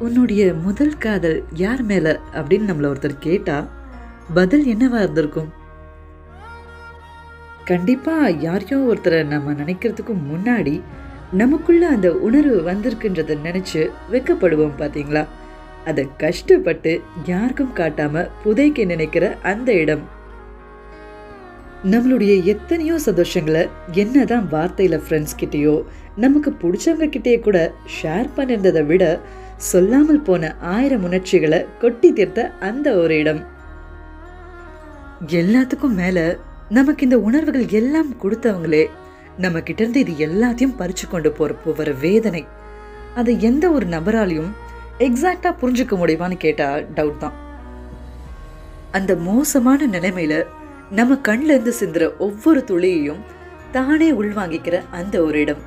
உன்னுடைய முதல் காதல் யார் மேல அப்படின்னு நம்மள ஒருத்தர் கேட்டா பதில் என்னவா இருந்திருக்கும்? கண்டிப்பா யாரையோ ஒருத்தரை நம்ம நினைக்கிறதுக்கு முன்னாடி நமக்குள்ள அந்த உணர்வு வந்திருக்குன்றத நினைச்சு வெக்கப்படுவோம் பாத்தீங்களா? அதை கஷ்டப்பட்டு யாருக்கும் காட்டாம புதைக்க நினைக்கிற அந்த இடம். நம்மளுடைய எத்தனையோ சந்தோஷங்களை என்னதான் வார்த்தையில ஃப்ரெண்ட்ஸ் கிட்டேயோ நமக்கு பிடிச்சவங்க கிட்டேயே கூட ஷேர் பண்ணிருந்ததை விட சொல்லாமல் போன ஆயிரம் உணர்ச்சிகளை கொட்டி தீர்த்த அந்த ஒரு இடம். எல்லாத்துக்கும் மேல நமக்கு இந்த உணர்வுகள் எல்லாம் கொடுத்தவங்களே நம்ம கிட்ட இருந்து இது எல்லாத்தையும் பறிச்சு கொண்டு போறப்போ வர வேதனை. அதை எந்த ஒரு நபராலையும் எக்ஸாக்டா புரிஞ்சுக்க முடியுமான்னு கேட்டா டவுட் தான். அந்த மோசமான நிலைமையில நம்ம கண்ல இருந்து சிந்துற ஒவ்வொரு துளியையும் தானே உள்வாங்கிக்கிற அந்த ஒரு இடம்.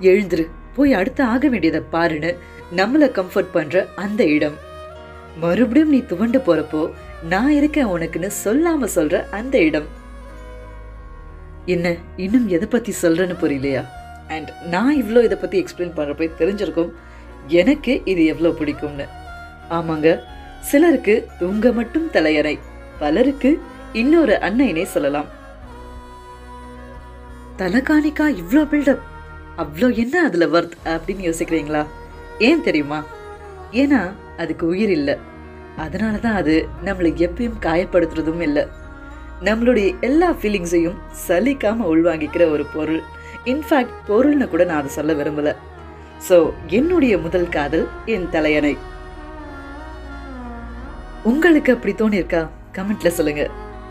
எழுந்துரு. போய் அடுத்து ஆக வேண்டியதை பாருன்னு நம்மள கம்ஃபர்ட் பண்ற அந்த இடம். மறுபடியும் நீ துவண்டு போறப்போ நான் இருக்கேன் உனக்குன்னு சொல்லாம சொல்ற அந்த இடம். என்ன இன்னும் எதை பத்தி சொல்றேன்னு புரியலையா? அண்ட் நான் இவ்வளோ இதை பத்தி எக்ஸ்பிளைன் பண்ணுறப்ப தெரிஞ்சிருக்கும். எனக்கு இது எவ்வளோ பிடிக்கும்னு. ஆமாங்க சிலருக்கு உங்க மட்டும் தலையறை பலருக்கு இன்னொரு அன்னைனே சொல்லலாம். தலகாணிக்கா இவ்வளோ பில்டப் அவ்வளோ என்ன அதில் வர்த் அப்படின்னு யோசிக்கிறீங்களா? ஏன் தெரியுமா? ஏன்னா அதுக்கு உயிர் இல்லை. அதனால தான் அது நம்மளை எப்பயும் காயப்படுத்துறதும் இல்லை. நம்மளுடைய எல்லா ஃபீலிங்ஸையும் சலிக்காமல் உள்வாங்கிக்கிற ஒரு பொருள். இன்ஃபேக்ட் பொருள்னு கூட நான் அதை சொல்ல விரும்பல. ஸோ என்னுடைய முதல் காதல் என் தலையணை. உங்களுக்கு அப்படி தோணியிருக்கா? கமெண்ட்ல சொல்லுங்க.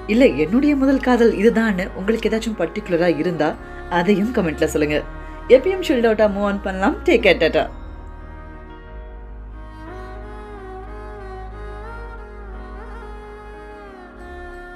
இல்லை என்னுடைய முதல் காதல் இதுதான்னு உங்களுக்கு ஏதாச்சும் பர்டிகுலராக இருந்தா அதையும் கமெண்ட்ல சொல்லுங்கள் எப்பயும் ஷில்ட் அவுட்டா மூவ் ஆன் பண்ணலாம். டேக் கேட்டா